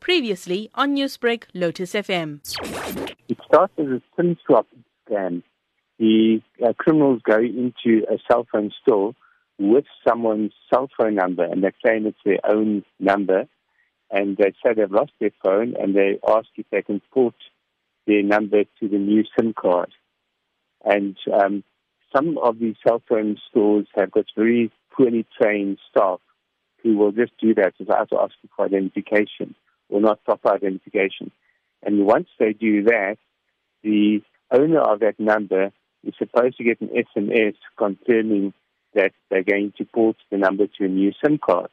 Previously on Newsbreak, Lotus FM. It starts as a SIM swap scam. The uh, criminals go into a cell phone store with someone's cell phone number and they claim it's their own number and they say they've lost their phone and they ask if they can port their number to the new SIM card. And um, some of these cell phone stores have got very poorly trained staff who will just do that without asking for identification or not proper identification. And once they do that, the owner of that number is supposed to get an SMS confirming that they're going to port the number to a new SIM card.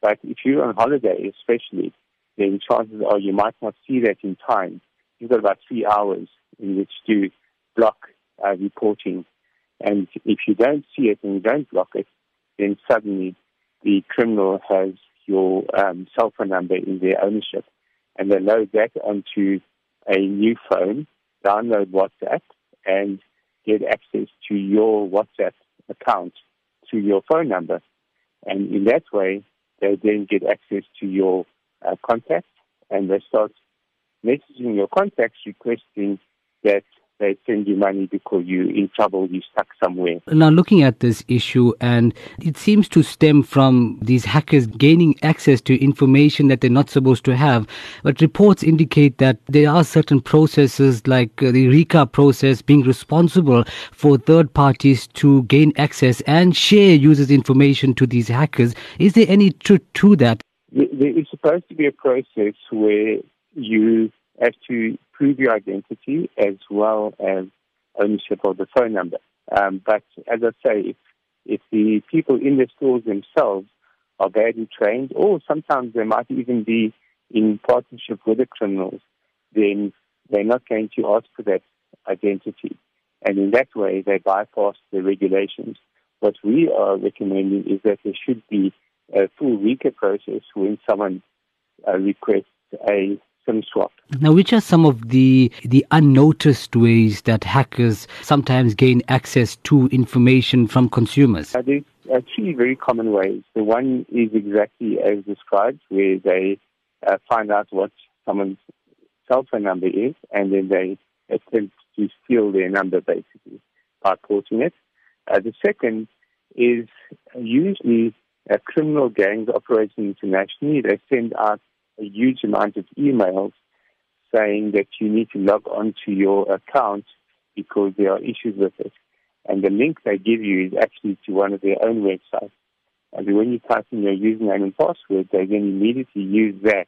But if you're on holiday, especially, then chances are you might not see that in time. You've got about three hours in which to block uh, reporting. And if you don't see it and you don't block it, then suddenly the criminal has your um, cell phone number in their ownership. And they load that onto a new phone, download WhatsApp, and get access to your WhatsApp account through your phone number. And in that way, they then get access to your uh, contacts and they start messaging your contacts requesting that they send you money because you're in trouble, you're stuck somewhere. Now, looking at this issue, and it seems to stem from these hackers gaining access to information that they're not supposed to have. But reports indicate that there are certain processes, like uh, the RICA process, being responsible for third parties to gain access and share users' information to these hackers. Is there any truth to that? There is supposed to be a process where you have to your identity as well as ownership of the phone number. Um, but as I say, if, if the people in the stores themselves are badly trained, or sometimes they might even be in partnership with the criminals, then they're not going to ask for that identity. And in that way, they bypass the regulations. What we are recommending is that there should be a full RICA process when someone uh, requests a SIM swap. Now, which are some of the the unnoticed ways that hackers sometimes gain access to information from consumers? Uh, there's uh, three very common ways. The one is exactly as described, where they uh, find out what someone's cell phone number is, and then they attempt to steal their number basically by porting it. Uh, the second is usually uh, criminal gangs operating internationally. They send out a huge amount of emails saying that you need to log on to your account because there are issues with it. And the link they give you is actually to one of their own websites. And when you type in your username and password, they then immediately use that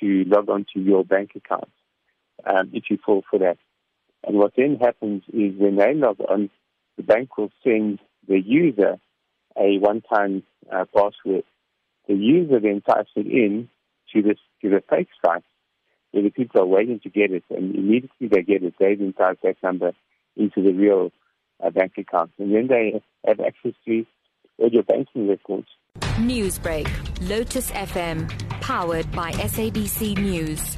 to log on to your bank account um, if you fall for that. And what then happens is when they log on, the bank will send the user a one-time uh, password. The user then types it in to this to the fake site where the people are waiting to get it, and immediately they get it, they then type that number into the real uh, bank account, and then they have access to all your banking records. Newsbreak, Lotus FM, powered by SABC News.